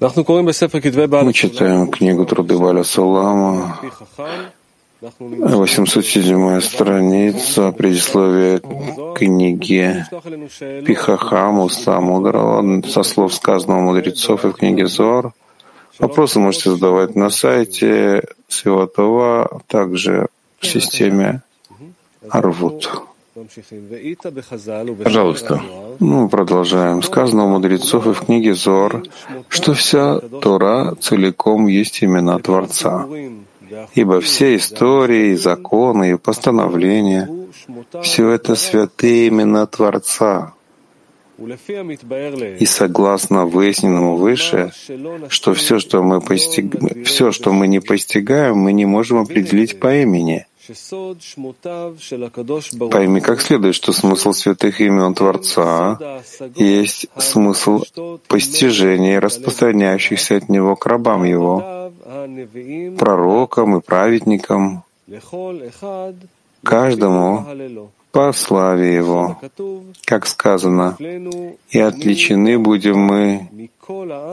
Мы читаем книгу Труды Баля Салама, 807 страница, предисловие книги Пихахам, уста мудрого, со слов сказанного мудрецов и в книге Зор. Вопросы можете задавать на сайте Святого, также в системе Арвуд. Пожалуйста. Ну, продолжаем. Сказано у мудрецов и в книге Зор, что вся Тора целиком есть имена Творца. Ибо все истории, законы и постановления — все это святые имена Творца. И согласно выясненному выше, что все, что мы постиг... все, что мы не постигаем, мы не можем определить по имени — Пойми как следует, что смысл святых имен Творца есть смысл постижения распространяющихся от Него к рабам Его, пророкам и праведникам, каждому по славе Его, как сказано, «И отличены будем мы,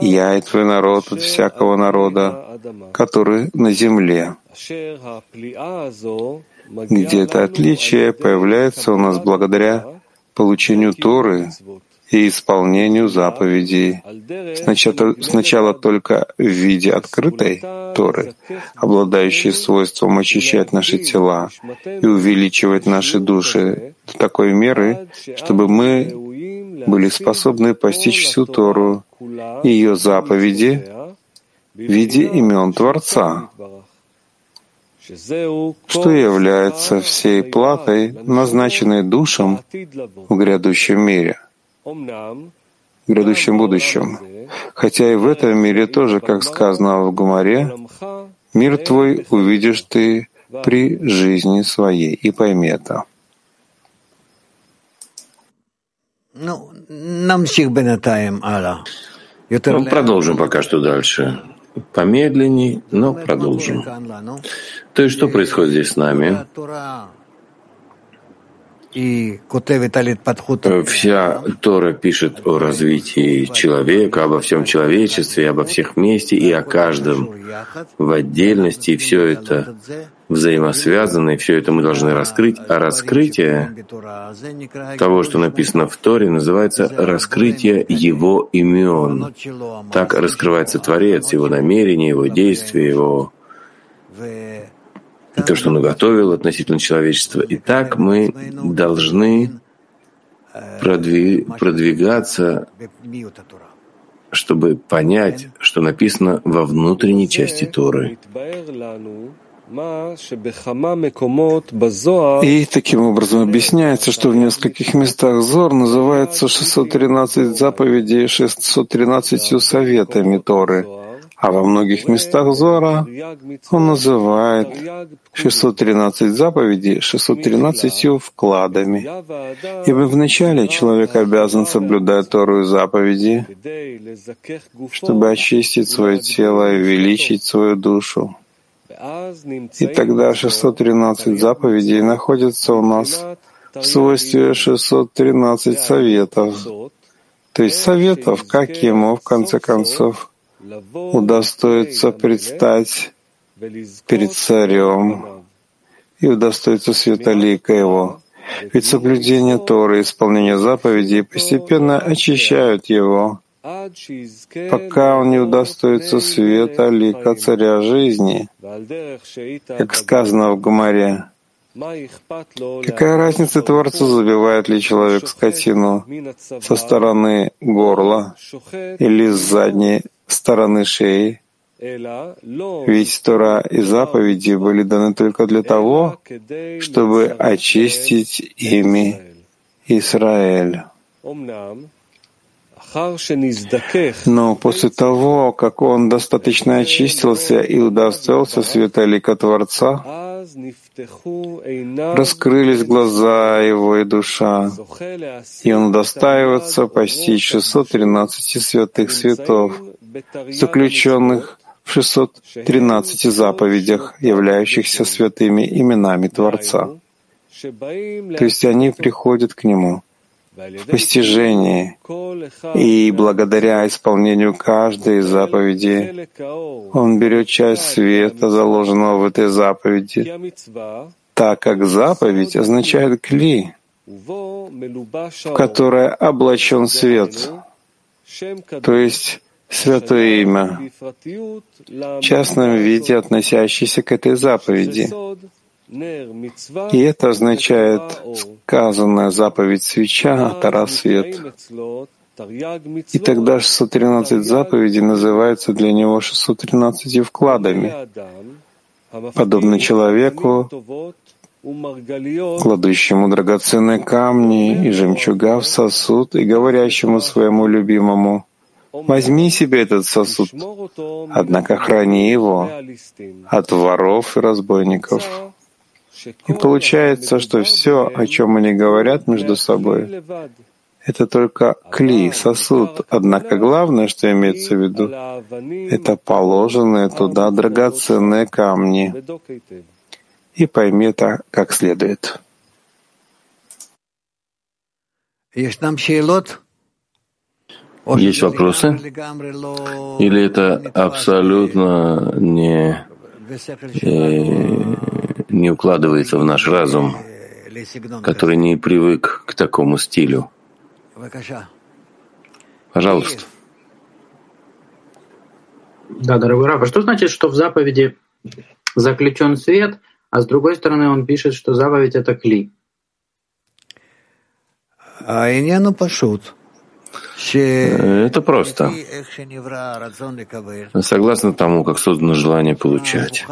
я и твой народ от всякого народа, который на земле». Где это отличие появляется у нас благодаря получению Торы и исполнению заповедей. Сначала, сначала только в виде открытой Торы, обладающей свойством очищать наши тела и увеличивать наши души до такой меры, чтобы мы были способны постичь всю Тору и ее заповеди в виде имен Творца, что является всей платой, назначенной душам в грядущем мире, в грядущем будущем. Хотя и в этом мире тоже, как сказано в Гумаре, мир твой увидишь ты при жизни своей. И пойми это. Ну, продолжим пока что дальше. Помедленней, но продолжим. То есть что происходит здесь с нами? Вся Тора пишет о развитии человека, обо всем человечестве, обо всех вместе и о каждом в отдельности. И все это взаимосвязано, и все это мы должны раскрыть. А раскрытие того, что написано в Торе, называется раскрытие Его имен. Так раскрывается Творец, Его намерения, Его действия, Его и то, что он уготовил относительно человечества. И так мы должны продвигаться, чтобы понять, что написано во внутренней части Торы. И таким образом объясняется, что в нескольких местах Зор называется 613 заповедей 613 советами Торы. А во многих местах Зора он называет 613 заповедей 613 вкладами. Ибо вначале человек обязан соблюдать Тору заповеди, чтобы очистить свое тело и увеличить свою душу. И тогда 613 заповедей находятся у нас в свойстве 613 советов. То есть советов, как ему, в конце концов, удостоится предстать перед царем и удостоится светолика его. Ведь соблюдение Торы и исполнение заповедей постепенно очищают его, пока он не удостоится света лика царя жизни, как сказано в Гумаре. Какая разница Творцу, забивает ли человек скотину со стороны горла или с задней стороны шеи, ведь Тора и заповеди были даны только для того, чтобы очистить ими Израиль. Но после того, как он достаточно очистился и удостоился света лика Творца, раскрылись глаза его и душа, и он удостаивается постичь 613 святых святов, заключенных в 613 заповедях, являющихся святыми именами Творца. То есть они приходят к Нему постижении, и благодаря исполнению каждой заповеди он берет часть света, заложенного в этой заповеди, так как заповедь означает кли, в которое облачен свет, то есть святое имя, в частном виде относящееся к этой заповеди. И это означает сказанная заповедь свеча, Тара свет. И тогда 613 заповедей называются для него 613 вкладами, подобно человеку, кладущему драгоценные камни и жемчуга в сосуд и говорящему своему любимому, «Возьми себе этот сосуд, однако храни его от воров и разбойников». И получается, что все, о чем они говорят между собой, это только кли, сосуд. Однако главное, что имеется в виду, это положенные туда драгоценные камни. И пойми это как следует. Есть вопросы? Или это абсолютно не, не укладывается в наш разум, который не привык к такому стилю. Пожалуйста. Да, дорогой Раф, а что значит, что в заповеди заключен свет, а с другой стороны он пишет, что заповедь — это кли? А это просто. Согласно тому, как создано желание получать,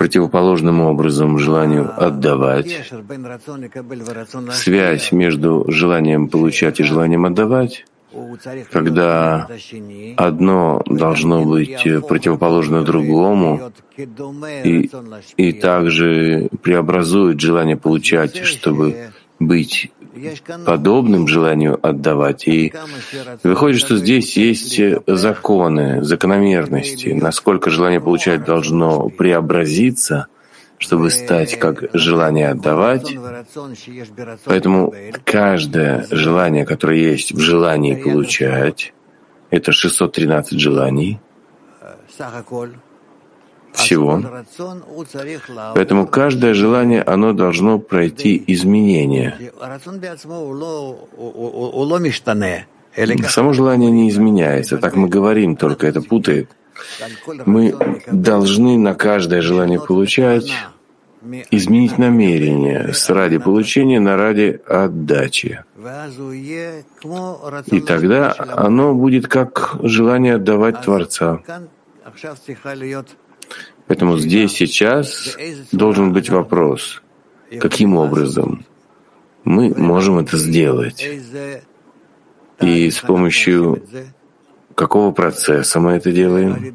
противоположным образом желанию отдавать, связь между желанием получать и желанием отдавать, когда одно должно быть противоположно другому и, и также преобразует желание получать, чтобы быть подобным желанию отдавать. И выходит, что здесь есть законы, закономерности, насколько желание получать должно преобразиться, чтобы стать как желание отдавать. Поэтому каждое желание, которое есть в желании получать, это 613 желаний, всего. Поэтому каждое желание, оно должно пройти изменения. Само желание не изменяется. Так мы говорим, только это путает. Мы должны на каждое желание получать изменить намерение с ради получения на ради отдачи. И тогда оно будет как желание отдавать Творца. Поэтому здесь сейчас должен быть вопрос, каким образом мы можем это сделать. И с помощью какого процесса мы это делаем?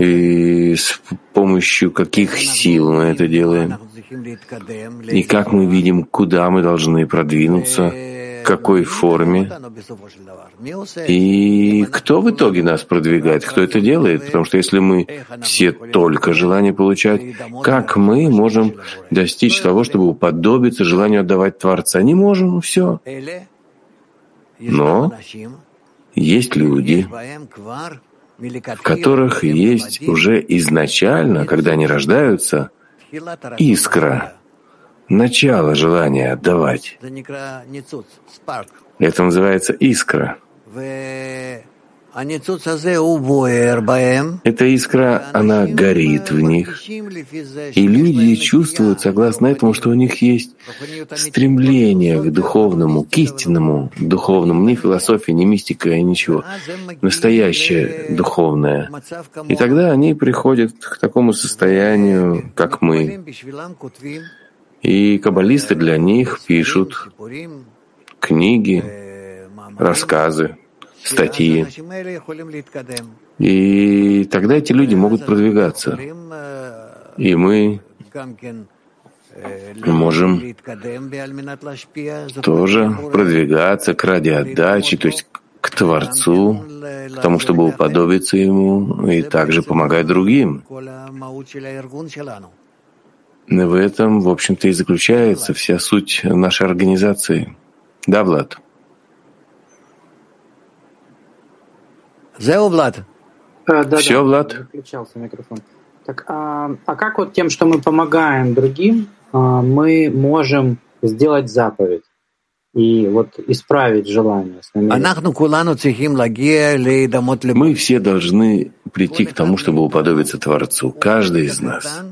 И с помощью каких сил мы это делаем? И как мы видим, куда мы должны продвинуться какой форме и кто в итоге нас продвигает, кто это делает. Потому что если мы все только желание получать, как мы можем достичь того, чтобы уподобиться желанию отдавать Творца? Не можем, все. Но есть люди, в которых есть уже изначально, когда они рождаются, искра, начало желания отдавать. Это называется искра. Эта искра, она горит в них, и люди чувствуют, согласно этому, что у них есть стремление к духовному, к истинному духовному, не философия, не мистика и ничего, настоящее духовное. И тогда они приходят к такому состоянию, как мы. И каббалисты для них пишут книги, рассказы, статьи. И тогда эти люди могут продвигаться. И мы можем тоже продвигаться к ради отдачи, то есть к Творцу, к тому, чтобы уподобиться Ему и также помогать другим. В этом, в общем-то, и заключается вся суть нашей организации. Да, Влад? Зео, Влад. А, да, Все, да, Влад? Выключался микрофон. Так, а, а как вот тем, что мы помогаем другим, а, мы можем сделать заповедь и вот исправить желание? Мы все должны прийти к тому, чтобы уподобиться Творцу. Каждый из нас.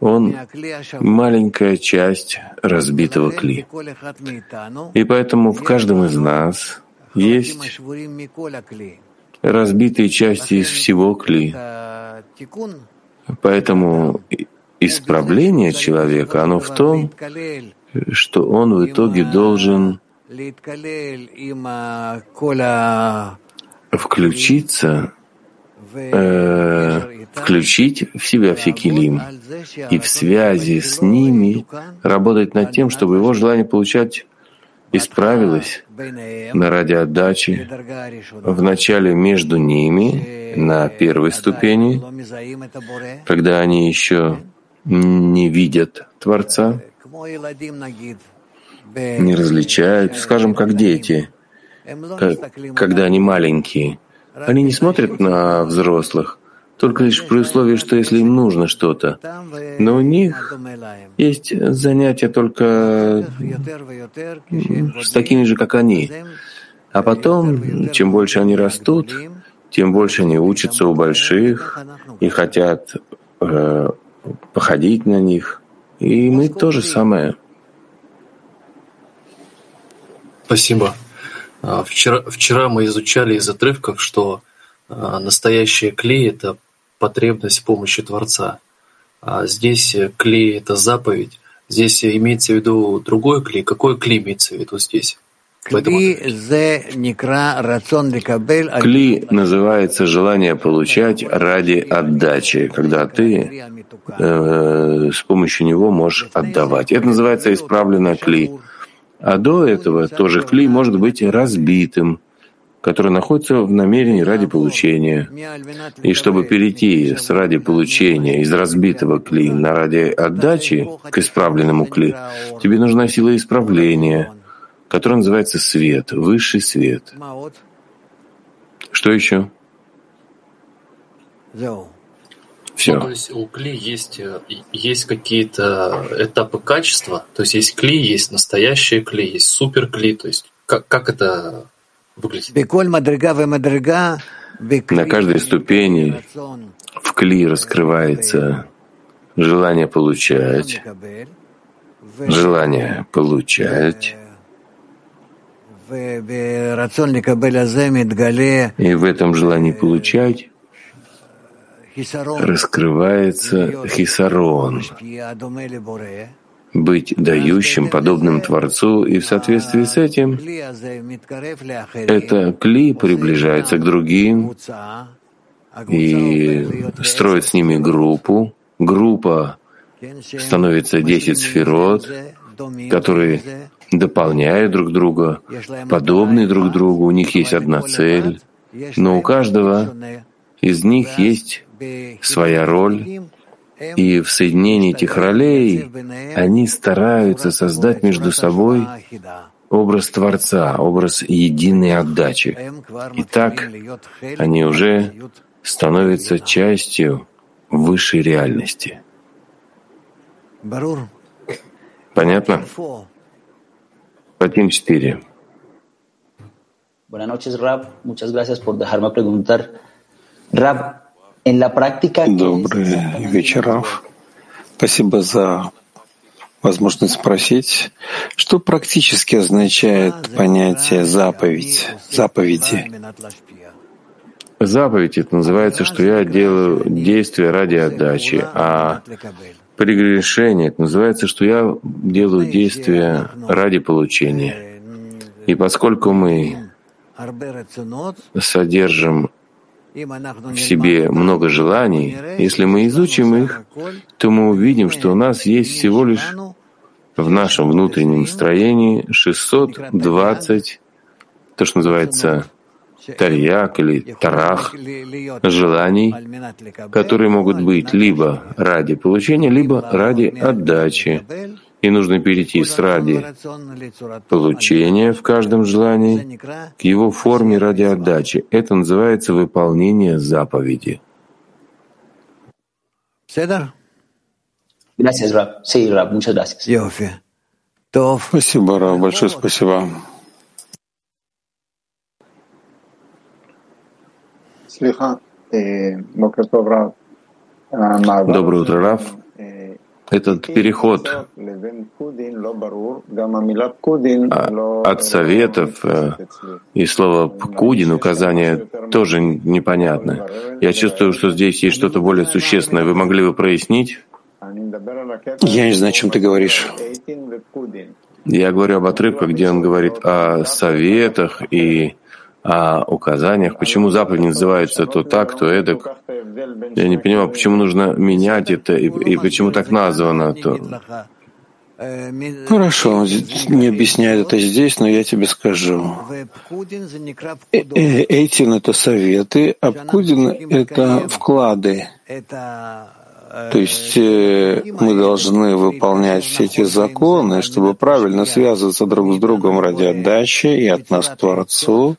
Он маленькая часть разбитого кли. И поэтому в каждом из нас есть разбитые части из всего кли. Поэтому исправление человека, оно в том, что он в итоге должен включиться, э, включить в себя все килим и в связи с ними работать над тем, чтобы его желание получать исправилось на ради отдачи вначале между ними на первой ступени, когда они еще не видят Творца, не различают, скажем, как дети, когда они маленькие. Они не смотрят на взрослых, только лишь при условии, что если им нужно что-то. Но у них есть занятия только с такими же, как они. А потом, чем больше они растут, тем больше они учатся у больших и хотят э, походить на них. И мы то же самое. Спасибо. А, вчера, вчера мы изучали из отрывков, что а, настоящая клей — это потребность в помощи Творца. А здесь клей — это заповедь. Здесь имеется в виду другой клей. Какой клей имеется в виду здесь? Кли называется желание получать ради отдачи, когда ты э, с помощью него можешь отдавать. Это называется исправленная кли. А до этого тоже кли может быть разбитым, который находится в намерении ради получения. И чтобы перейти с ради получения из разбитого кли на ради отдачи к исправленному кли, тебе нужна сила исправления, которая называется свет, высший свет. Что еще? Все. Ну, то есть у кли есть, э, есть какие-то этапы качества, то есть есть кли, есть настоящие кли, есть супер кли, то есть как, как это на каждой ступени в кли раскрывается желание получать, желание получать, и в этом желании получать раскрывается хисарон, быть дающим, подобным Творцу, и в соответствии с этим. Это кли приближается к другим и строит с ними группу. Группа становится 10 сферот, которые дополняют друг друга, подобны друг другу, у них есть одна цель, но у каждого из них есть своя роль, и в соединении этих ролей они стараются создать между собой образ Творца, образ единой отдачи. И так они уже становятся частью высшей реальности. Понятно? Патин 4. Buenas noches, Rab. Muchas gracias por dejarme preguntar. Rab, Добрый вечер, Раф. Спасибо за возможность спросить, что практически означает понятие заповедь, заповеди. Заповедь это называется, что я делаю действия ради отдачи, а прегрешение это называется, что я делаю действия ради получения. И поскольку мы содержим в себе много желаний, если мы изучим их, то мы увидим, что у нас есть всего лишь в нашем внутреннем строении 620, то, что называется тарьяк или тарах, желаний, которые могут быть либо ради получения, либо ради отдачи. И нужно перейти с ради получения в каждом желании к его форме ради отдачи. Это называется выполнение заповеди. Спасибо, Рав, большое спасибо. Доброе утро, Рав. Этот переход от советов и слова «пкудин» указание тоже непонятно. Я чувствую, что здесь есть что-то более существенное. Вы могли бы прояснить? Я не знаю, о чем ты говоришь. Я говорю об отрывках, где он говорит о советах и о указаниях. Почему заповедь называется то так, то эдак? Я не понимаю, почему нужно менять это и, и почему так названо. То... Хорошо, не объясняет это здесь, но я тебе скажу. Э, э, Эйтин — это советы, а Пкудин — это вклады. То есть э, мы должны выполнять все эти законы, чтобы правильно связываться друг с другом ради отдачи и от нас к Творцу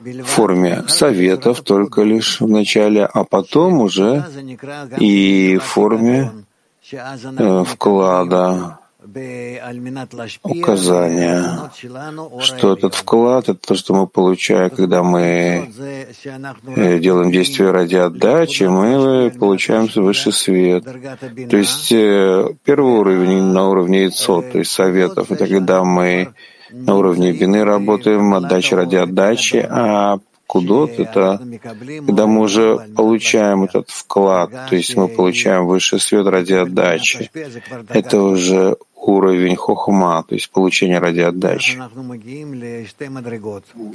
в форме советов только лишь в начале, а потом уже и в форме э, вклада указания, что этот вклад — это то, что мы получаем, когда мы э, делаем действия ради отдачи, мы получаем высший свет. То есть э, первый уровень на уровне ИЦО, то есть советов, это когда мы на уровне бины работаем, отдача ради отдачи, а кудот — это когда мы уже получаем этот вклад, то есть мы получаем высший свет ради отдачи. Это уже уровень хохма, то есть получение ради отдачи.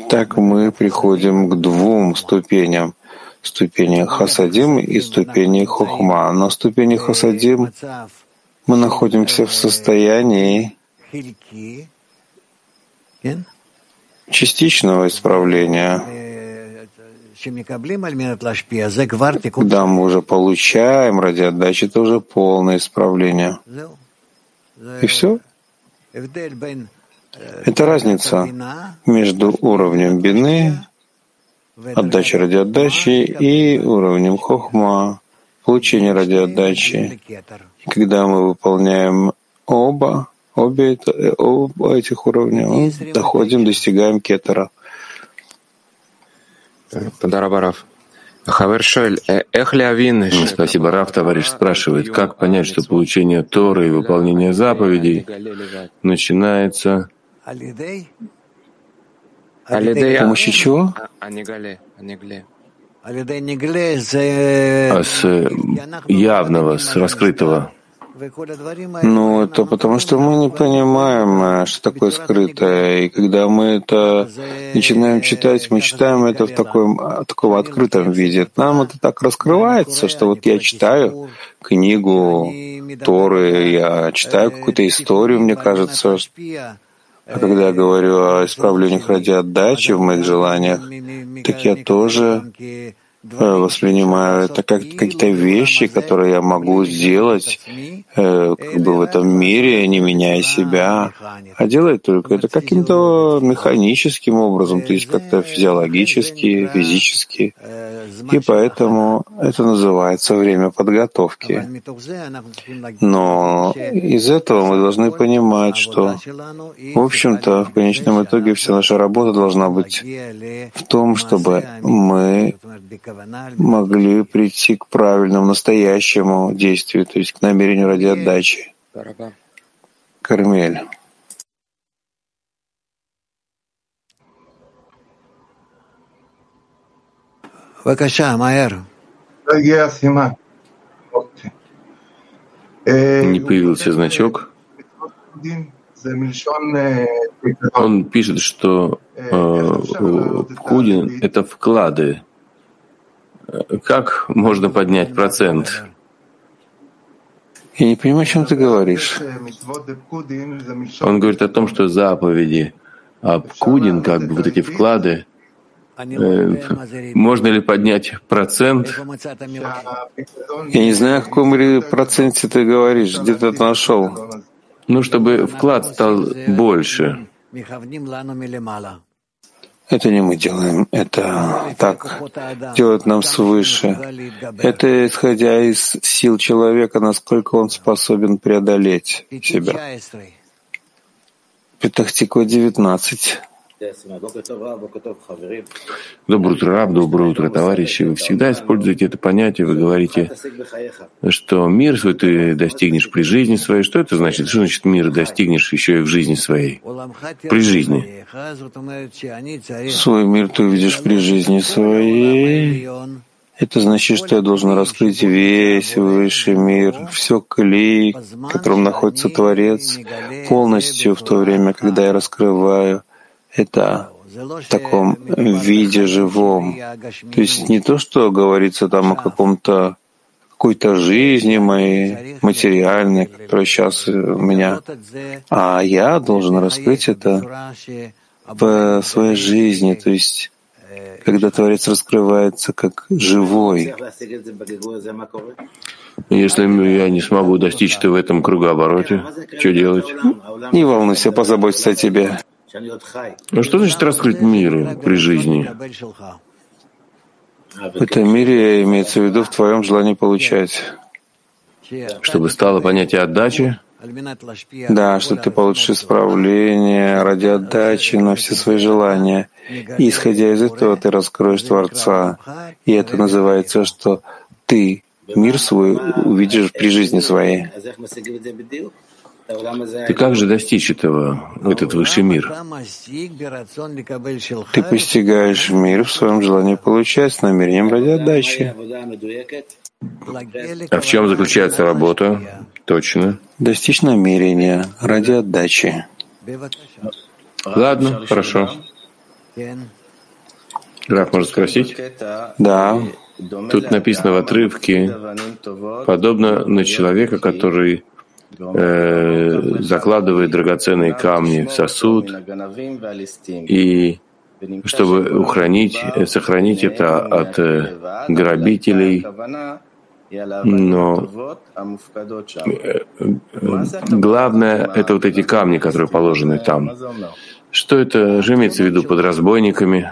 Так мы приходим к двум ступеням ступени хасадим и ступени хохма. На ступени хасадим мы находимся в состоянии частичного исправления, когда мы уже получаем ради отдачи, это уже полное исправление. И все. Это разница между уровнем бины, отдачи ради отдачи, и уровнем хохма, получения ради отдачи. И когда мы выполняем оба, обе, оба этих уровня, мы доходим, достигаем кетера. Подарабарав. Спасибо, Раф, товарищ спрашивает, как понять, что получение Торы и выполнение заповедей начинается с помощью чего? А с явного, с раскрытого. Ну, это потому что мы не понимаем, э, что такое скрытое. И когда мы это начинаем читать, мы читаем это в таком, таком открытом виде. Нам это так раскрывается, что вот я читаю книгу Торы, я читаю какую-то историю, мне кажется, а когда я говорю о исправлениях ради отдачи в моих желаниях, так я тоже воспринимаю это как какие-то вещи, которые я могу сделать э, как бы в этом мире, не меняя себя, а делать только это каким-то механическим образом, то есть как-то физиологически, физически. И поэтому это называется время подготовки. Но из этого мы должны понимать, что, в общем-то, в конечном итоге вся наша работа должна быть в том, чтобы мы могли прийти к правильному, настоящему действию, то есть к намерению ради отдачи. Кармель. Не появился значок. Он пишет, что э, Кудин — это вклады, как можно поднять процент? Я не понимаю, о чем ты говоришь. Он говорит о том, что заповеди, а Кудин, как бы вот эти вклады, Э, можно ли поднять процент? Я не знаю, о каком проценте ты говоришь, где ты это нашел. Ну, чтобы вклад стал больше. Это не мы делаем, это так делают нам свыше. Это исходя из сил человека, насколько он способен преодолеть себя. Петахтиква 19. Доброе утро, Раб, доброе утро, товарищи. Вы всегда используете это понятие, вы говорите, что мир свой ты достигнешь при жизни своей. Что это значит? Что значит мир достигнешь еще и в жизни своей? При жизни. Свой мир ты увидишь при жизни своей. Это значит, что я должен раскрыть весь высший мир, все кли, в котором находится Творец, полностью в то время, когда я раскрываю это в таком виде живом. То есть не то, что говорится там о каком-то какой-то жизни моей материальной, которая сейчас у меня, а я должен раскрыть это в своей жизни, то есть когда Творец раскрывается как живой. Если я не смогу достичь это в этом кругообороте, что делать? Не волнуйся, позаботься о тебе. Ну что значит раскрыть мир при жизни? В этом мире имеется в виду в твоем желании получать. Чтобы стало понятие отдачи? Да, что ты получишь исправление ради отдачи на все свои желания. И исходя из этого ты раскроешь Творца. И это называется, что ты мир свой увидишь при жизни своей. Ты как же достичь этого, этот высший мир? Ты постигаешь мир в своем желании получать с намерением ради отдачи. А в чем заключается работа? Точно. Достичь намерения ради отдачи. Ладно, хорошо. Раф, может спросить? Да. Тут написано в отрывке, подобно на человека, который э, закладывает драгоценные камни в сосуд, и чтобы ухранить, сохранить это от э, грабителей, но э, главное — это вот эти камни, которые положены там. Что это же имеется в виду под разбойниками?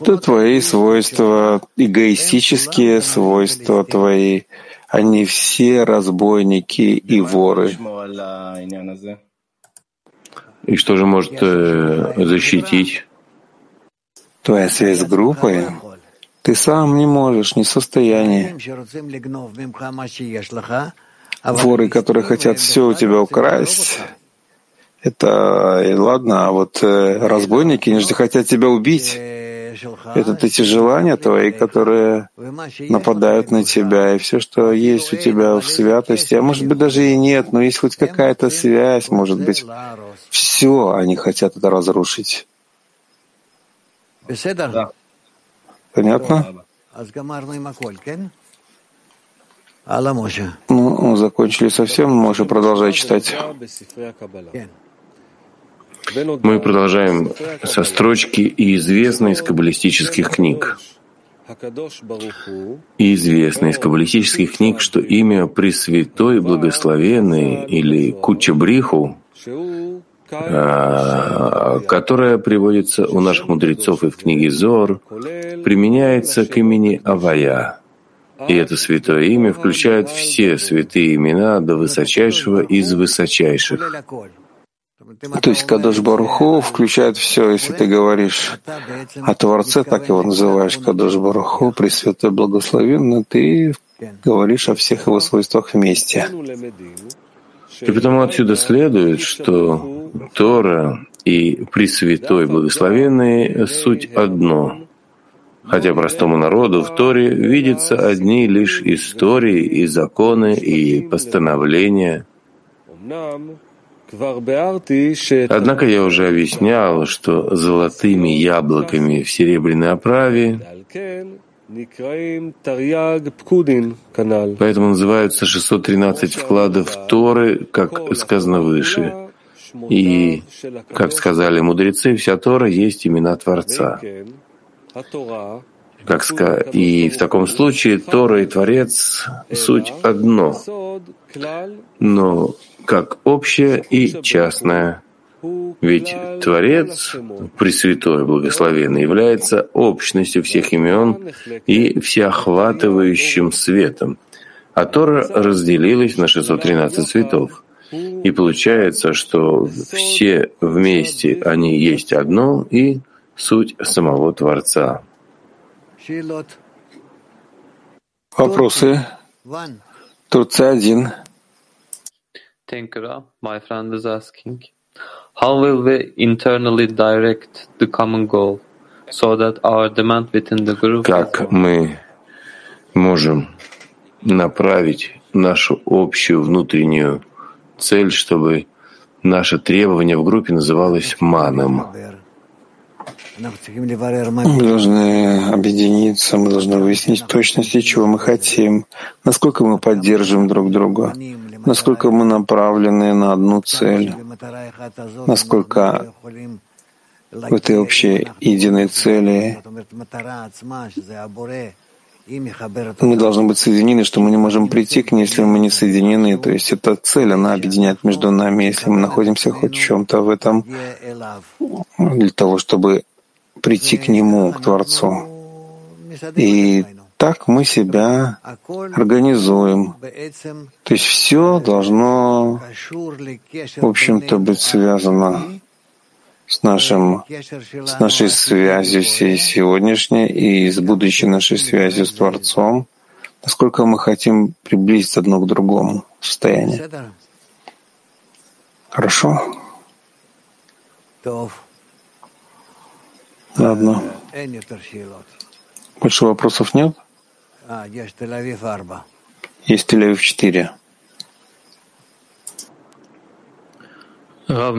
Это твои свойства, эгоистические свойства твои, они все разбойники и воры. И что же может э, защитить? Твоя связь с группой? Ты сам не можешь, не в состоянии. Воры, которые хотят все у тебя украсть, это и ладно, а вот э, разбойники, они же хотят тебя убить. Это эти желания твои, которые нападают на тебя, и все, что есть у тебя в святости, а может быть даже и нет, но есть хоть какая-то связь, может быть, все они хотят это разрушить. Да. Понятно? Ну, закончили совсем, можем продолжать читать. Мы продолжаем со строчки известной из каббалистических книг. И известно из каббалистических книг, что имя Пресвятой Благословенный или Кучабриху, а, которое приводится у наших мудрецов и в книге Зор, применяется к имени Авая. И это святое имя включает все святые имена до высочайшего из высочайших. То есть Кадош Баруху включает все, если ты говоришь о Творце, так его называешь Кадош Баруху, Пресвятой Благословенный, ты говоришь о всех его свойствах вместе. И потому отсюда следует, что Тора и Пресвятой Благословенный — суть одно. Хотя простому народу в Торе видятся одни лишь истории и законы и постановления — Однако я уже объяснял, что золотыми яблоками в серебряной оправе Поэтому называются 613 вкладов Торы, как сказано выше. И, как сказали мудрецы, вся Тора есть имена Творца. Как ска... И в таком случае Тора и Творец — суть одно, но как общее и частное. Ведь Творец, Пресвятой Благословенный, является общностью всех имен и всеохватывающим светом, а Тора разделилась на 613 цветов. И получается, что все вместе они есть одно и суть самого Творца. Вопросы? Турция один. You. My friend is asking, how will we internally direct the common goal so that our demand within the group Как мы можем направить нашу общую внутреннюю цель, чтобы наше требование в группе называлось маном? Мы должны объединиться, мы должны выяснить точности, чего мы хотим, насколько мы поддерживаем друг друга, насколько мы направлены на одну цель, насколько в этой общей единой цели мы должны быть соединены, что мы не можем прийти к ней, если мы не соединены. То есть эта цель, она объединяет между нами, если мы находимся хоть в чем-то в этом, для того, чтобы прийти к Нему, к Творцу. И так мы себя организуем. То есть все должно, в общем-то, быть связано с, нашим, с нашей связью всей сегодняшней и с будущей нашей связью с Творцом, насколько мы хотим приблизиться одно к другому состоянию. Хорошо? Ладно. Больше вопросов нет? Есть Тель-Авив 4. Рав,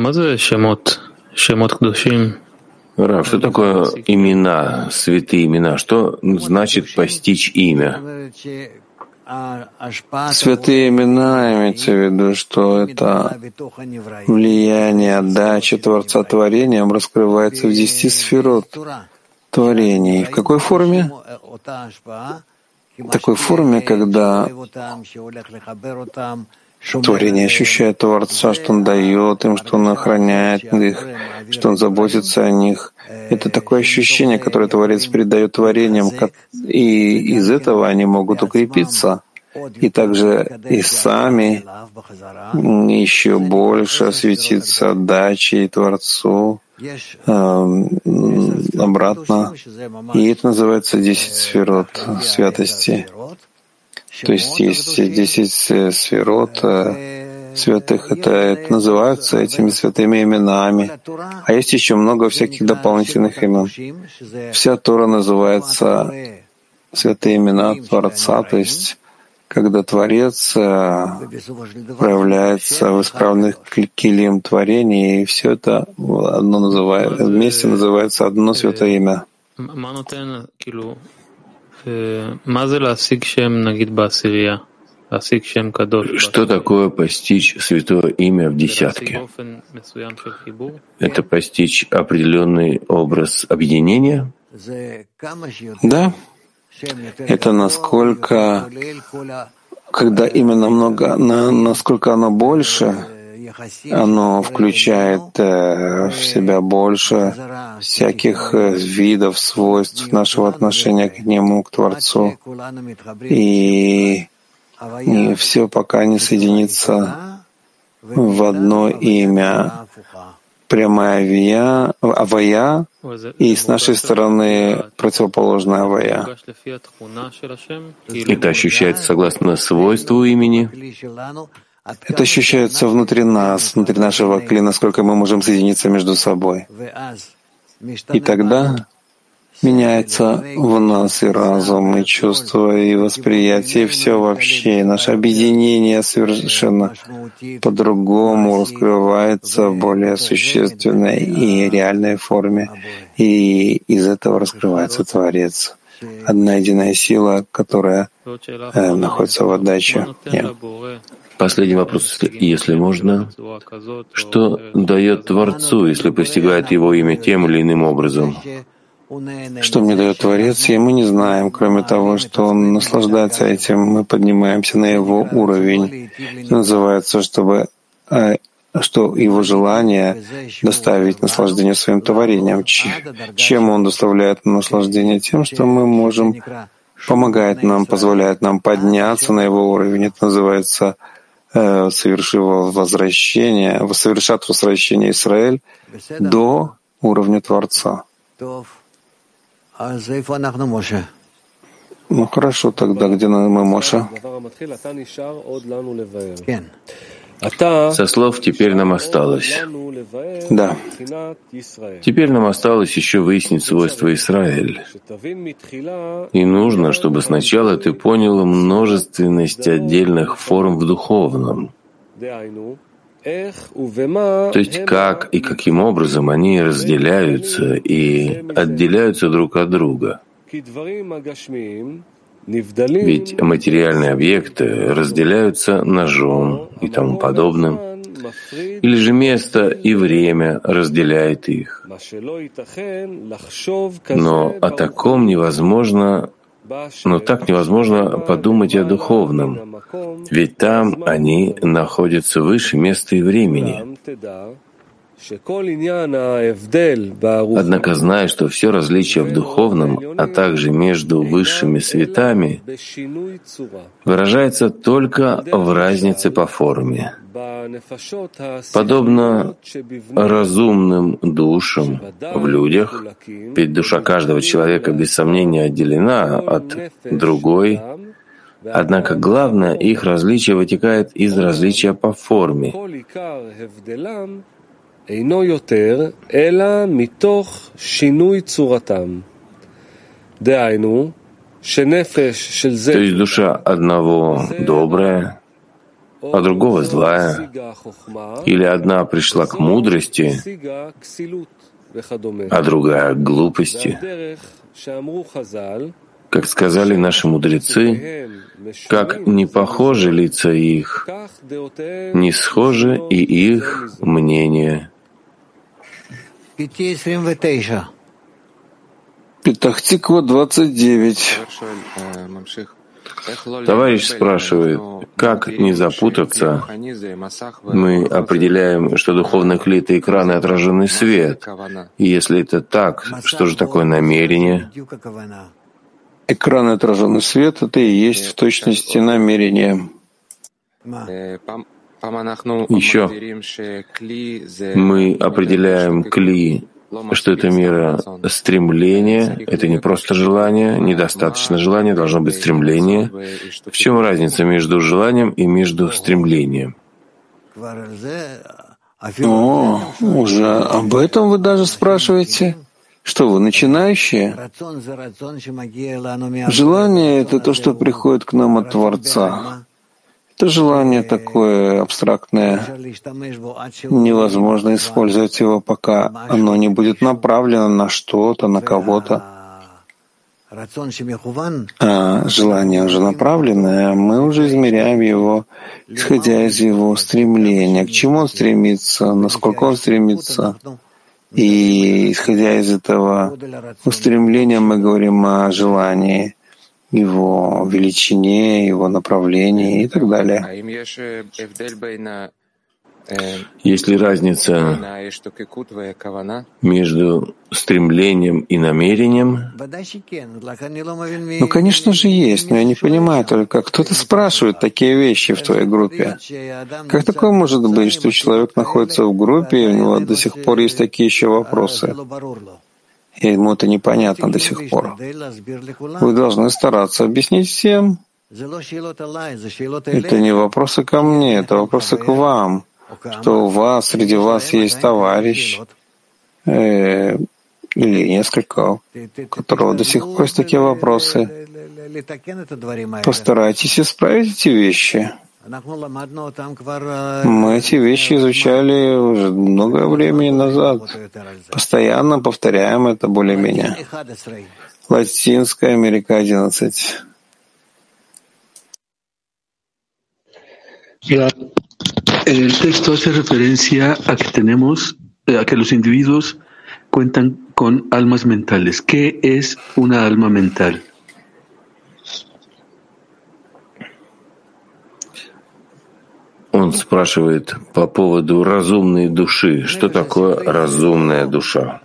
Рав, что такое имена, святые имена? Что значит постичь имя? Святые имена имеется в виду, что это влияние отдачи Творца творением раскрывается в десяти сферот творений. В какой форме? Такой форме, когда Творение ощущает Творца, что Он дает им, что Он охраняет их, что Он заботится о них. Это такое ощущение, которое Творец передает творениям, и из этого они могут укрепиться, и также и сами еще больше осветиться отдачей Творцу обратно. И это называется десять сферот святости. То есть есть десять сферот э, святых, это, это называются этими святыми именами. А есть еще много всяких дополнительных имен. Вся Тора называется святые имена Творца, то есть когда Творец э, проявляется в исправных килим творений, и все это одно называет, вместе называется одно святое имя. Что такое постичь святое имя в десятке? Это постичь определенный образ объединения? Да. Это насколько, когда именно много, на, насколько оно больше, оно включает э, в себя больше всяких э, видов, свойств нашего отношения к Нему, к Творцу. И, и все пока не соединится в одно имя прямая авия, авая, и с нашей стороны противоположная авая. Это ощущается согласно свойству имени? Это ощущается внутри нас, внутри нашего кли, насколько мы можем соединиться между собой. И тогда меняется в нас и разум, и чувство, и восприятие, и все вообще. И наше объединение совершенно по-другому раскрывается в более существенной и реальной форме. И из этого раскрывается Творец. Одна единая сила, которая э, находится в отдаче. Нет. Последний вопрос, если можно. Что дает Творцу, если постигает его имя тем или иным образом? Что мне дает Творец, и мы не знаем, кроме того, что Он наслаждается этим, мы поднимаемся на Его уровень. называется, чтобы э, что его желание доставить наслаждение своим творением. Чем он доставляет наслаждение? Тем, что мы можем, помогает нам, позволяет нам подняться на его уровень. Это называется э, совершив возвращение, совершат возвращение Израиль до уровня Творца. Ну хорошо, тогда где мы, Моша? Со слов «теперь нам осталось». Да. Теперь нам осталось еще выяснить свойства Израиль. И нужно, чтобы сначала ты понял множественность отдельных форм в духовном. То есть как и каким образом они разделяются и отделяются друг от друга. Ведь материальные объекты разделяются ножом и тому подобным, или же место и время разделяет их. Но о таком невозможно, но так невозможно подумать о духовном, ведь там они находятся выше места и времени. Однако знай, что все различие в духовном, а также между высшими светами, выражается только в разнице по форме. Подобно разумным душам в людях, ведь душа каждого человека без сомнения отделена от другой, Однако главное их различие вытекает из различия по форме. אינו יותר, אלא מתוך שינוי צורתם. דהיינו, שנפש של זה... То есть душа одного добрая, а другого злая, или одна пришла к мудрости, а другая к глупости. Как сказали наши мудрецы, как не похожи лица их, не схожи и их мнения. Петахтиква 29. Товарищ спрашивает, как не запутаться? Мы определяем, что это экран и отраженный свет. И если это так, что же такое намерение? Экран и отраженный свет — это и есть в точности намерение. Еще мы определяем кли, что это мера стремления, это не просто желание, недостаточно желания, должно быть стремление. В чем разница между желанием и между стремлением? О, уже об этом вы даже спрашиваете? Что вы, начинающие? Желание — это то, что приходит к нам от Творца. Это желание такое абстрактное. Невозможно использовать его, пока оно не будет направлено на что-то, на кого-то. А желание уже направленное, мы уже измеряем его, исходя из его стремления. К чему он стремится, насколько он стремится. И исходя из этого устремления мы говорим о желании его величине, его направлении и так далее. Есть ли разница между стремлением и намерением? Ну, конечно же, есть, но я не понимаю только, кто-то спрашивает такие вещи в твоей группе. Как такое может быть, что человек находится в группе, и у него до сих пор есть такие еще вопросы? И ему это непонятно до сих пор. Вы должны стараться объяснить всем. Это не вопросы ко мне, это вопросы к вам, что у вас, среди вас есть товарищ, э, или несколько, у которого до сих пор есть такие вопросы. Постарайтесь исправить эти вещи. Мы эти вещи изучали уже много времени назад. Постоянно повторяем это более-менее. Латинская Америка 11. El texto hace referencia a que tenemos, a que los individuos cuentan con almas mentales. ¿Qué es una alma mental? Он спрашивает по поводу разумной души. Что такое разумная душа?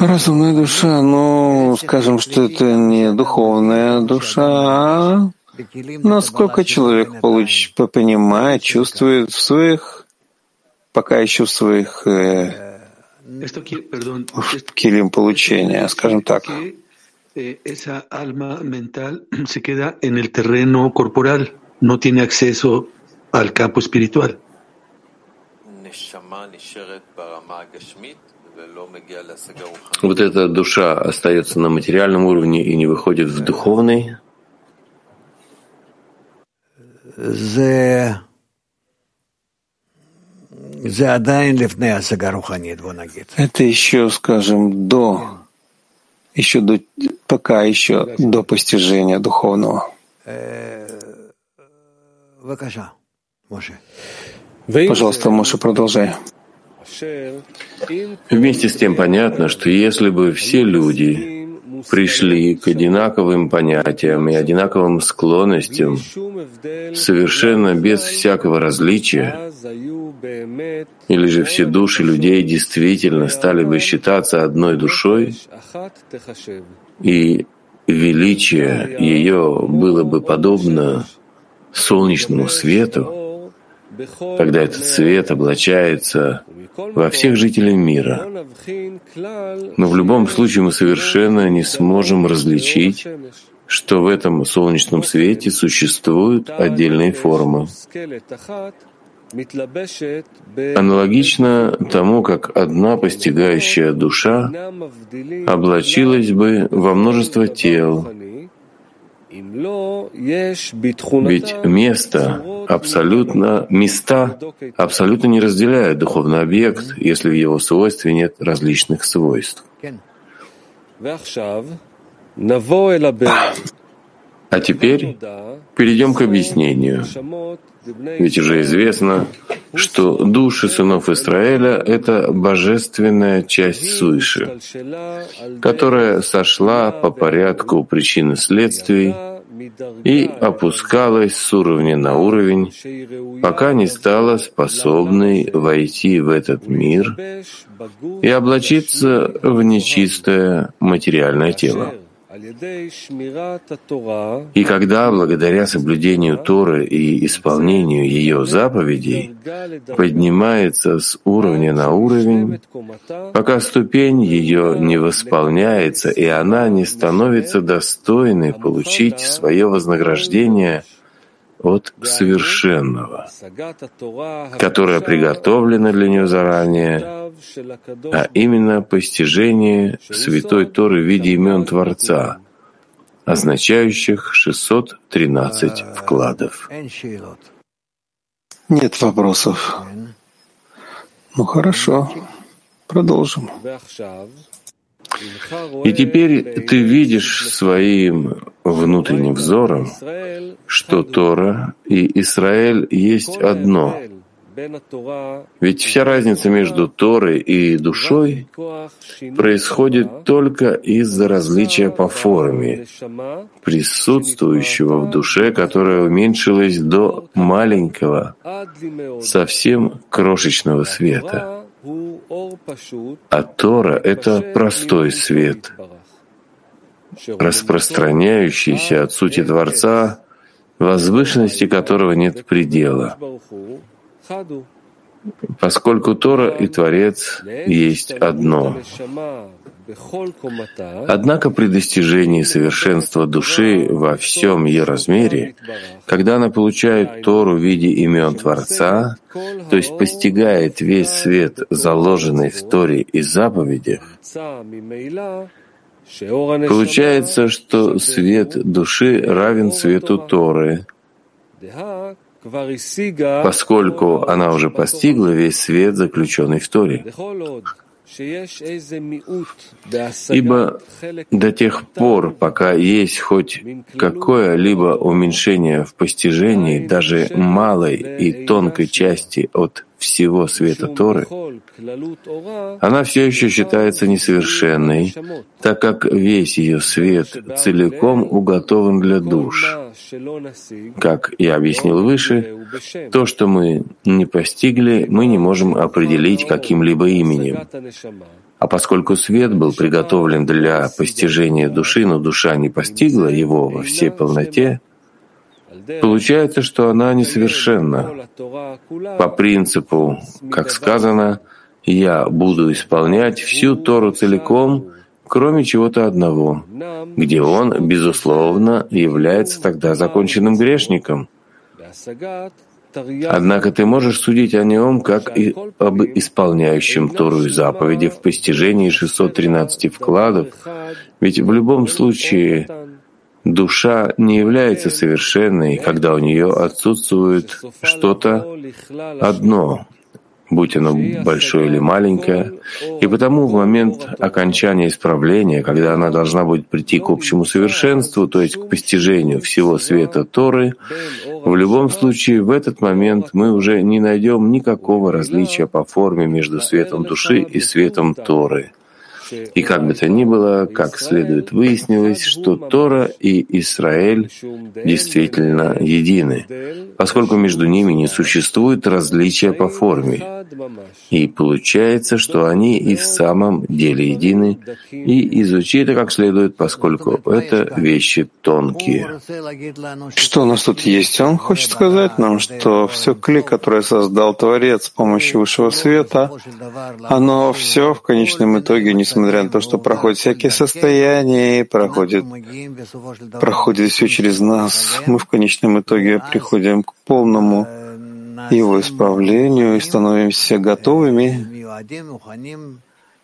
Разумная душа, ну, скажем, что это не духовная душа, а насколько человек получ, понимает, чувствует в своих, пока еще в своих э, в килим получения, скажем так. Esa alma mental se queda en el terreno corporal. No tiene acceso al campo espiritual. Вот эта душа остается на материальном уровне и не выходит в духовный. Это еще, скажем, до, еще до, пока еще до постижения духовного. Пожалуйста, Моше, продолжай. Вместе с тем понятно, что если бы все люди пришли к одинаковым понятиям и одинаковым склонностям, совершенно без всякого различия, или же все души людей действительно стали бы считаться одной душой, и величие ее было бы подобно солнечному свету, когда этот свет облачается во всех жителей мира. Но в любом случае мы совершенно не сможем различить, что в этом солнечном свете существуют отдельные формы. Аналогично тому, как одна постигающая душа облачилась бы во множество тел, ведь место абсолютно, места абсолютно не разделяют духовный объект, если в его свойстве нет различных свойств. А теперь перейдем к объяснению. Ведь уже известно, что души сынов Израиля — это божественная часть свыше, которая сошла по порядку причин и следствий и опускалась с уровня на уровень, пока не стала способной войти в этот мир и облачиться в нечистое материальное тело. И когда, благодаря соблюдению Торы и исполнению ее заповедей, поднимается с уровня на уровень, пока ступень ее не восполняется, и она не становится достойной получить свое вознаграждение от совершенного, которое приготовлено для нее заранее, а именно постижение Святой Торы в виде имен Творца, означающих 613 вкладов. Нет вопросов. Ну хорошо, продолжим. И теперь ты видишь своим внутренним взором, что Тора и Израиль есть одно — ведь вся разница между Торой и душой происходит только из-за различия по форме, присутствующего в душе, которая уменьшилась до маленького, совсем крошечного света. А Тора — это простой свет, распространяющийся от сути Творца, возвышенности которого нет предела поскольку Тора и Творец есть одно. Однако при достижении совершенства души во всем ее размере, когда она получает Тору в виде имен Творца, то есть постигает весь свет, заложенный в Торе и заповедях, получается, что свет души равен свету Торы, поскольку она уже постигла весь свет, заключенный в Торе. Ибо до тех пор, пока есть хоть какое-либо уменьшение в постижении даже малой и тонкой части от всего света Торы, она все еще считается несовершенной, так как весь ее свет целиком уготован для душ. Как я объяснил выше, то, что мы не постигли, мы не можем определить каким-либо именем. А поскольку свет был приготовлен для постижения души, но душа не постигла его во всей полноте, Получается, что она несовершенна. По принципу, как сказано, «Я буду исполнять всю Тору целиком, кроме чего-то одного», где он, безусловно, является тогда законченным грешником. Однако ты можешь судить о нем как и об исполняющем Тору и заповеди в постижении 613 вкладов, ведь в любом случае Душа не является совершенной, когда у нее отсутствует что-то одно, будь оно большое или маленькое, и потому в момент окончания исправления, когда она должна будет прийти к общему совершенству, то есть к постижению всего света Торы, в любом случае в этот момент мы уже не найдем никакого различия по форме между светом души и светом Торы. И как бы то ни было, как следует выяснилось, что Тора и Израиль действительно едины, поскольку между ними не существует различия по форме. И получается, что они и в самом деле едины, и изучи это как следует, поскольку это вещи тонкие. Что у нас тут есть? Он хочет сказать нам, что все кли, которое создал Творец с помощью высшего света, оно все в конечном итоге, несмотря на то, что проходит всякие состояния, проходит, проходит все через нас, мы в конечном итоге приходим к полному его исправлению и становимся готовыми,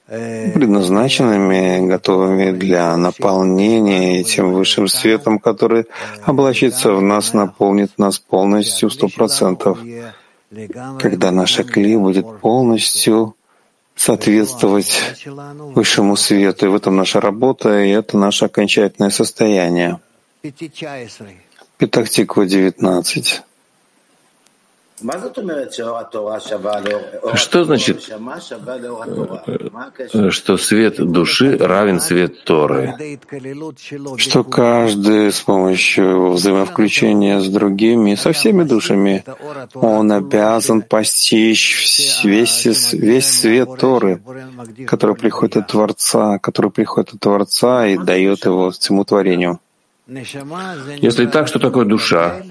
предназначенными, готовыми для наполнения этим высшим светом, который облачится в нас, наполнит нас полностью сто процентов, когда наша кли будет полностью соответствовать высшему свету. И в этом наша работа, и это наше окончательное состояние. Петахтиква 19. Что значит, что свет души равен свет Торы? Что каждый с помощью взаимовключения с другими, со всеми душами, он обязан постичь весь, весь свет Торы, который приходит от Творца, который приходит от Творца и дает его всему творению. Если так, что такое душа?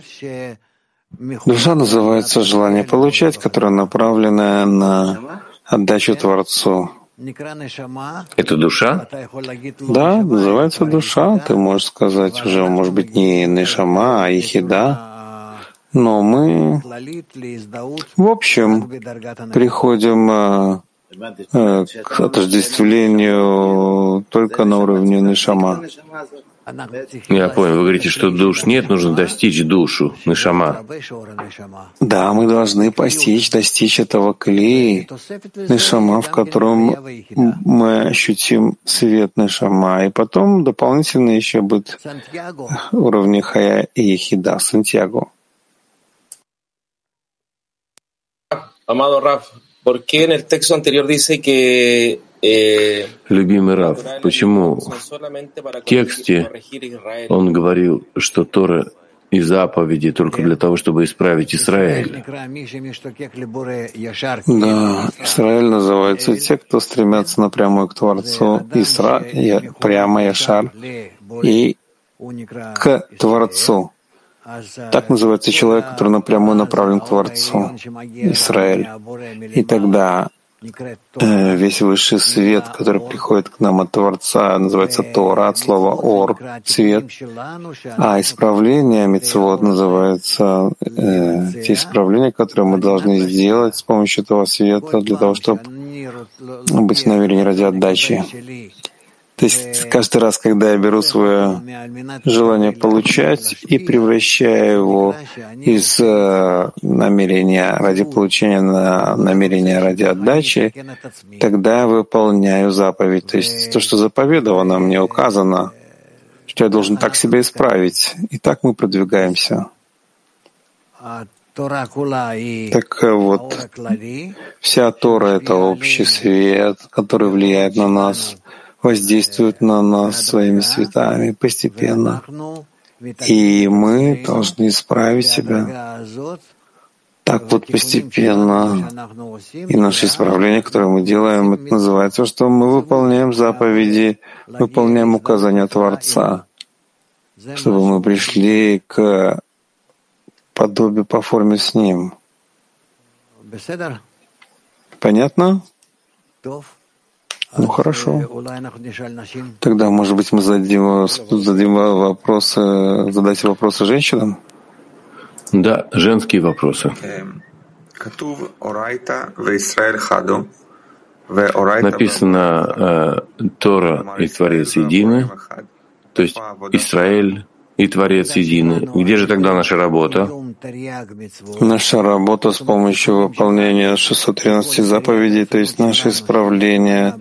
Душа называется желание получать, которое направлено на отдачу Творцу. Это душа? Да, называется душа. Ты можешь сказать уже, может быть, не Нишама, а Ихида. Но мы, в общем, приходим э, э, к отождествлению только на уровне Нишама. Я понял, вы говорите, что душ нет, нужно достичь душу, нишама. Да, мы должны постичь, достичь этого клея, нишама, в котором мы ощутим свет нишама, и потом дополнительно еще будет уровни хая и ехида, Сантьяго. Amado Raf, ¿por qué en el texto anterior dice que Любимый Рав, почему в тексте он говорил, что Тора и заповеди только для того, чтобы исправить Израиль. Да, Израиль называется те, кто стремятся напрямую к Творцу, Исра, я, прямо Яшар, и к Творцу. Так называется человек, который напрямую направлен к Творцу, Израиль. И тогда весь высший свет, который приходит к нам от Творца, называется Тора, от слова «ор» — «свет», а исправление митцвот называется э, те исправления, которые мы должны сделать с помощью этого света для того, чтобы быть в ради отдачи. То есть каждый раз, когда я беру свое желание получать и превращаю его из э, намерения ради получения на намерение ради отдачи, тогда выполняю заповедь. То есть то, что заповедовано, мне указано, что я должен так себя исправить. И так мы продвигаемся. Так э, вот, вся Тора — это общий свет, который влияет на нас, воздействует на нас своими светами постепенно. И мы должны исправить себя так вот постепенно. И наше исправление, которое мы делаем, это называется, что мы выполняем заповеди, выполняем указания Творца, чтобы мы пришли к подобие по форме с ним. Понятно? Ну хорошо. Тогда, может быть, мы зададим, зададим вопросы, задать вопросы женщинам? Да, женские вопросы. Написано э, Тора и Творец едины, то есть Израиль и Творец едины. Где же тогда наша работа? Наша работа с помощью выполнения 613 заповедей, то есть наше исправление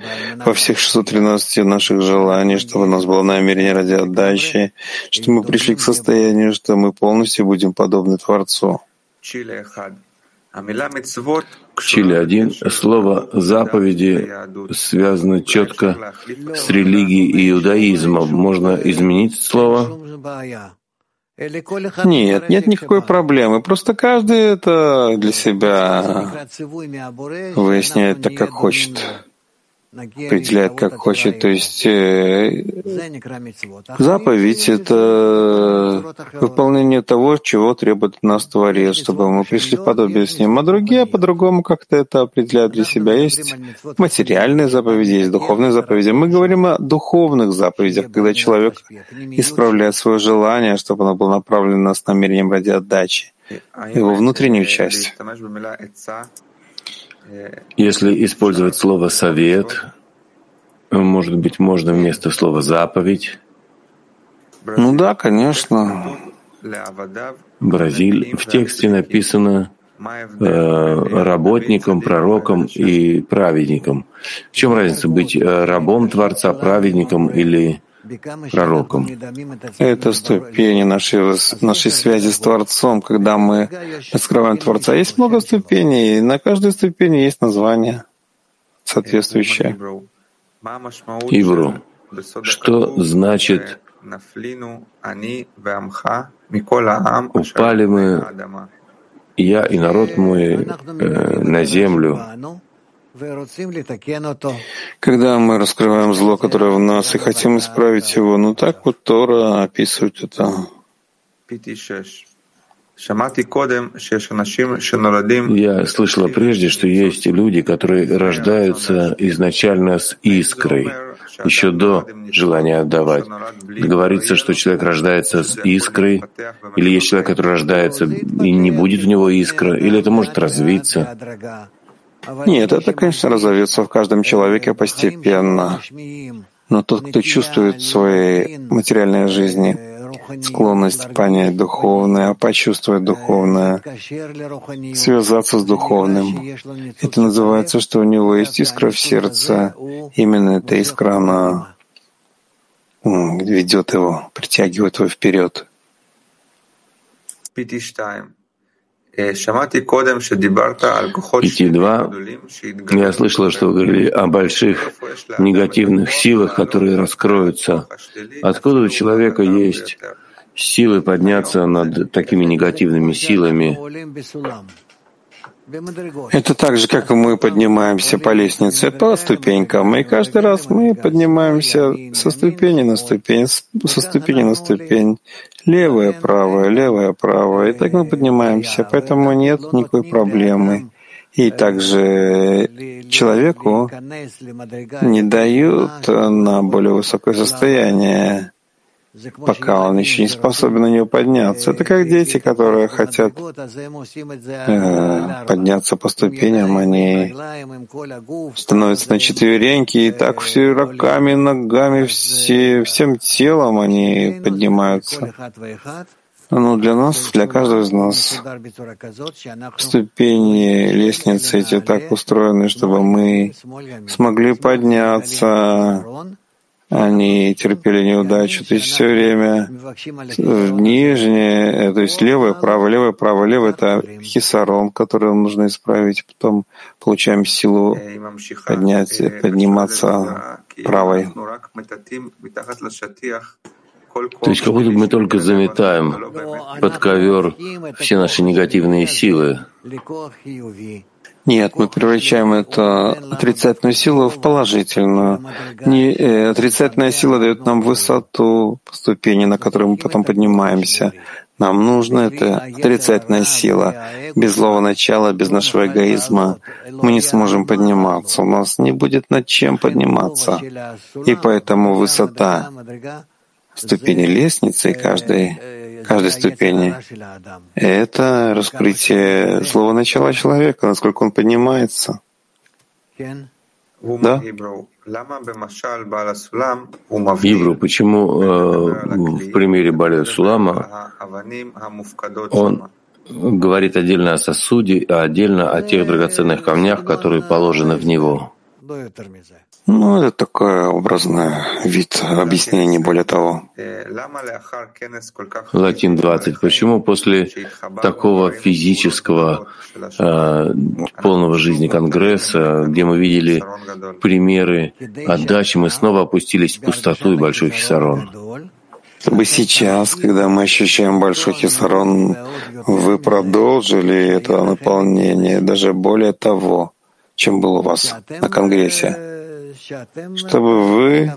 во всех 613 наших желаний, чтобы у нас было намерение ради отдачи, что мы пришли к состоянию, что мы полностью будем подобны Творцу. Чили один. Слово «заповеди» связано четко с религией и иудаизмом. Можно изменить слово? Нет, нет никакой проблемы. Просто каждый это для себя выясняет так, как хочет определяет, как хочет. То есть э, заповедь — это выполнение того, чего требует нас Творец, чтобы мы пришли в подобие с Ним. А другие по-другому как-то это определяют для себя. Есть материальные заповеди, есть духовные заповеди. Мы говорим о духовных заповедях, когда человек исправляет свое желание, чтобы оно было направлено с намерением ради отдачи, его внутреннюю часть. Если использовать слово «совет», может быть, можно вместо слова «заповедь»? Ну да, конечно. Бразиль. В тексте написано э, работником, пророком и праведником. В чем разница быть э, рабом Творца, праведником или пророком. Это ступени нашей, нашей связи с Творцом, когда мы раскрываем Творца. Есть много ступеней, и на каждой ступени есть название соответствующее. Ивру. Что значит «упали мы, я и народ мой, э, на землю, когда мы раскрываем зло, которое в нас, и хотим исправить его, ну так вот Тора описывает это. Я слышала прежде, что есть люди, которые рождаются изначально с искрой, еще до желания отдавать. Говорится, что человек рождается с искрой, или есть человек, который рождается и не будет у него искра, или это может развиться. Нет, это, конечно, разовьется в каждом человеке постепенно. Но тот, кто чувствует в своей материальной жизни склонность понять духовное, почувствовать духовное, связаться с духовным. Это называется, что у него есть искра в сердце. Именно эта искра, она ведет его, притягивает его вперед. Пяти два. Я слышала, что вы говорили о больших негативных силах, которые раскроются. Откуда у человека есть силы подняться над такими негативными силами? Это так же, как мы поднимаемся по лестнице по ступенькам, и каждый раз мы поднимаемся со ступени на ступень, со ступени на ступень, левая, правая, левая, правая, и так мы поднимаемся, поэтому нет никакой проблемы. И также человеку не дают на более высокое состояние. Пока он еще не способен на нее подняться. Это как дети, которые хотят э, подняться по ступеням, они становятся на четвереньки, и так все руками, ногами, все, всем телом они поднимаются. Но для нас, для каждого из нас, ступени лестницы эти так устроены, чтобы мы смогли подняться они терпели неудачу. То есть все время нижнее, э, то есть левое, право, левое, право, левое — это хисарон, который нужно исправить. Потом получаем силу поднять, подниматься правой. То есть как будто мы только заметаем под ковер все наши негативные силы. Нет, мы превращаем эту отрицательную силу в положительную. Не, э, отрицательная сила дает нам высоту ступени, на которую мы потом поднимаемся. Нам нужна эта отрицательная сила. Без злого начала, без нашего эгоизма мы не сможем подниматься. У нас не будет над чем подниматься. И поэтому высота ступени лестницы каждой каждой ступени. Это раскрытие слова начала человека, насколько он поднимается. Да? Ибру, почему э, в примере Баля Сулама он говорит отдельно о сосуде, а отдельно о тех драгоценных камнях, которые положены в него? Ну, это такой образный вид объяснения, не более того. Латин 20. Почему после такого физического э, полного жизни Конгресса, где мы видели примеры отдачи, мы снова опустились в пустоту и большой хисарон? Чтобы сейчас, когда мы ощущаем большой хисарон, вы продолжили это наполнение, даже более того, чем было у вас на Конгрессе чтобы вы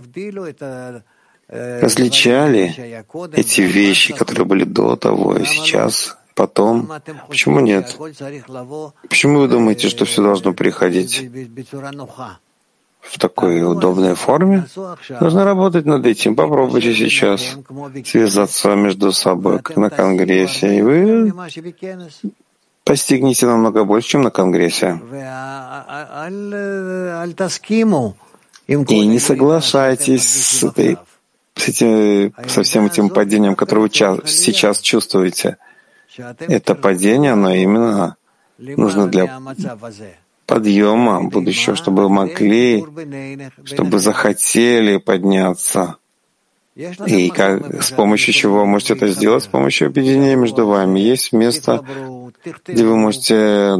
различали эти вещи, которые были до того и сейчас, потом. Почему нет? Почему вы думаете, что все должно приходить в такой удобной форме? Нужно работать над этим. Попробуйте сейчас связаться между собой, на Конгрессе, и вы постигнете намного больше, чем на Конгрессе. И не соглашайтесь с, этой, с этим, со всем этим падением, которое вы сейчас чувствуете. Это падение, оно именно нужно для подъема будущего, чтобы вы могли, чтобы захотели подняться. И как, с помощью чего вы можете это сделать? С помощью объединения между вами. Есть место, где вы можете,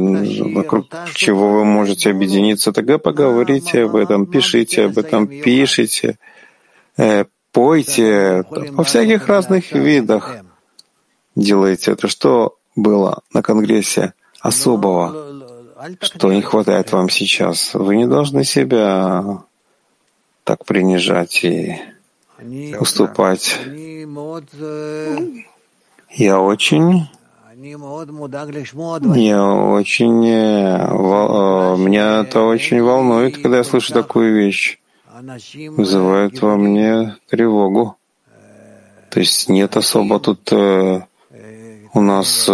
вокруг чего вы можете объединиться. Тогда поговорите об этом, пишите об этом, пишите, э, пойте, во всяких разных видах делайте это. Что было на Конгрессе особого, что не хватает вам сейчас? Вы не должны себя так принижать и уступать. Я очень я очень... Э, э, меня это очень волнует, когда я слышу такую вещь. Вызывает во мне тревогу. То есть нет особо тут э, у нас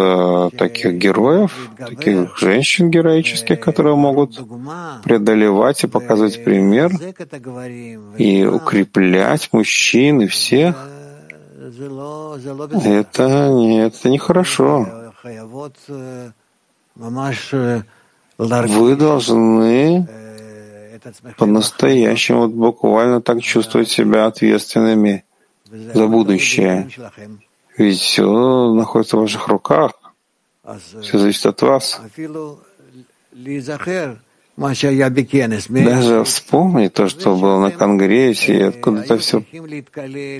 таких героев, таких женщин героических, которые могут преодолевать и показывать пример и укреплять мужчин и всех. Это нет, это нехорошо. Вы должны по-настоящему вот буквально так чувствовать себя ответственными за будущее. Ведь все находится в ваших руках. Все зависит от вас. Даже вспомнить то, что было на Конгрессе, и откуда это все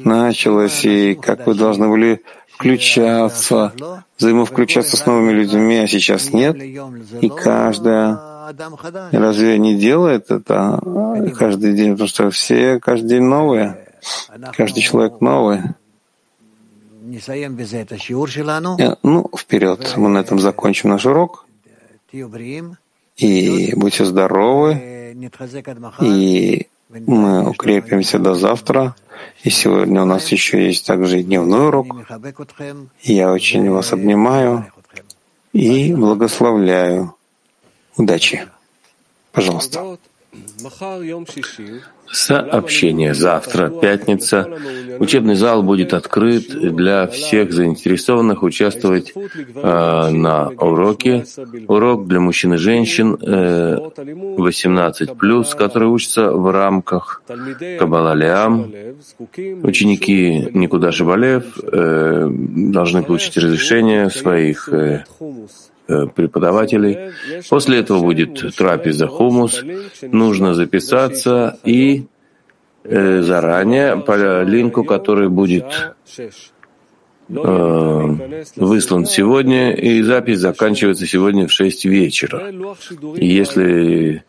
началось, и как вы должны были включаться, взаимовключаться с новыми людьми, а сейчас нет. И каждая разве не делает это каждый день? Потому что все каждый день новые, каждый человек новый. Э, ну, вперед. Мы на этом закончим наш урок. И будьте здоровы. И Мы укрепимся до завтра. И сегодня у нас еще есть также и дневной урок. Я очень вас обнимаю и благословляю. Удачи. Пожалуйста. Сообщение. Завтра, пятница. Учебный зал будет открыт для всех заинтересованных участвовать э, на уроке. Урок для мужчин и женщин э, 18+, которые учатся в рамках Каббала Лиам. Ученики Никуда Шабалев э, должны получить разрешение своих э, преподавателей. После этого будет трапеза хумус. Нужно записаться и э, заранее по линку, который будет э, выслан сегодня, и запись заканчивается сегодня в 6 вечера. И если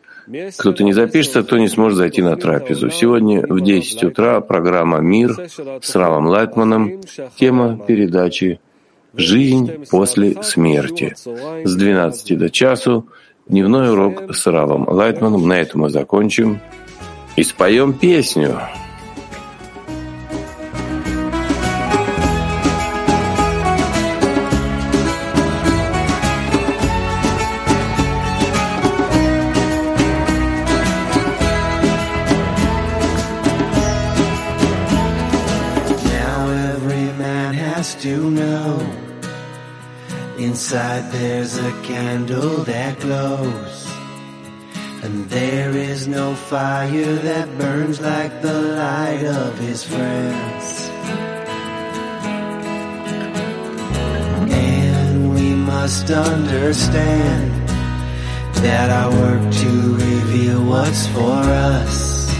кто-то не запишется, то не сможет зайти на трапезу. Сегодня в 10 утра программа «Мир» с Равом Лайтманом, тема передачи Жизнь после смерти. С 12 до часу дневной урок с Равом Лайтманом. На этом мы закончим и споем песню. Inside there's a candle that glows. And there is no fire that burns like the light of his friends. And we must understand that our work to reveal what's for us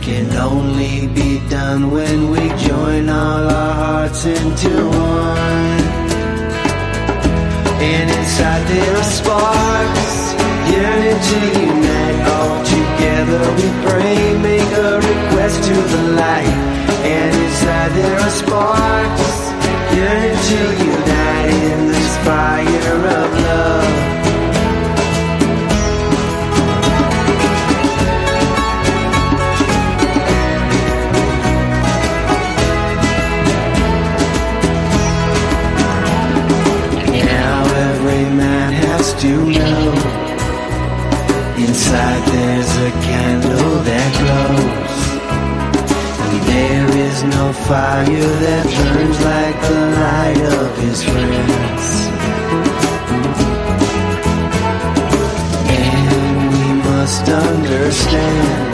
can only be done when we join all our hearts into one. And inside there are sparks yearning to unite. All together we pray, make a request to the light. And inside there are sparks yearning to unite in this fire of love. Inside there's a candle that glows. And there is no fire that burns like the light of his friends. And we must understand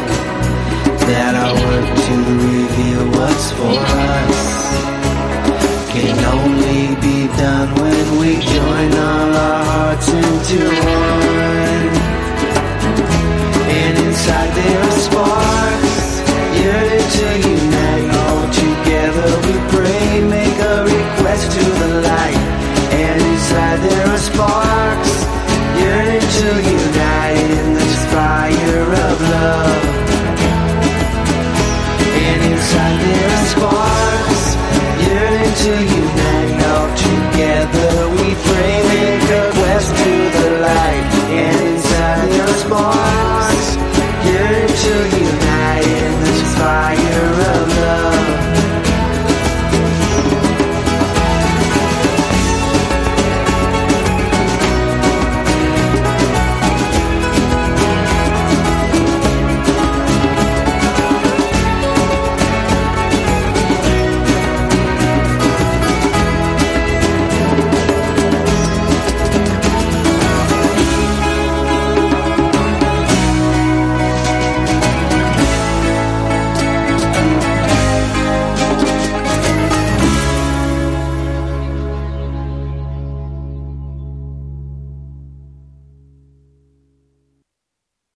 That our work to reveal what's for us can only be done when we join all our hearts into Inside there are sparks, yearning to unite. All together we pray, make a request to the light. And inside there are sparks, yearning to unite in this fire of love. And inside there are sparks, yearning to unite. All together we pray, make a quest to the light. And inside there are sparks. To unite in this fire of love.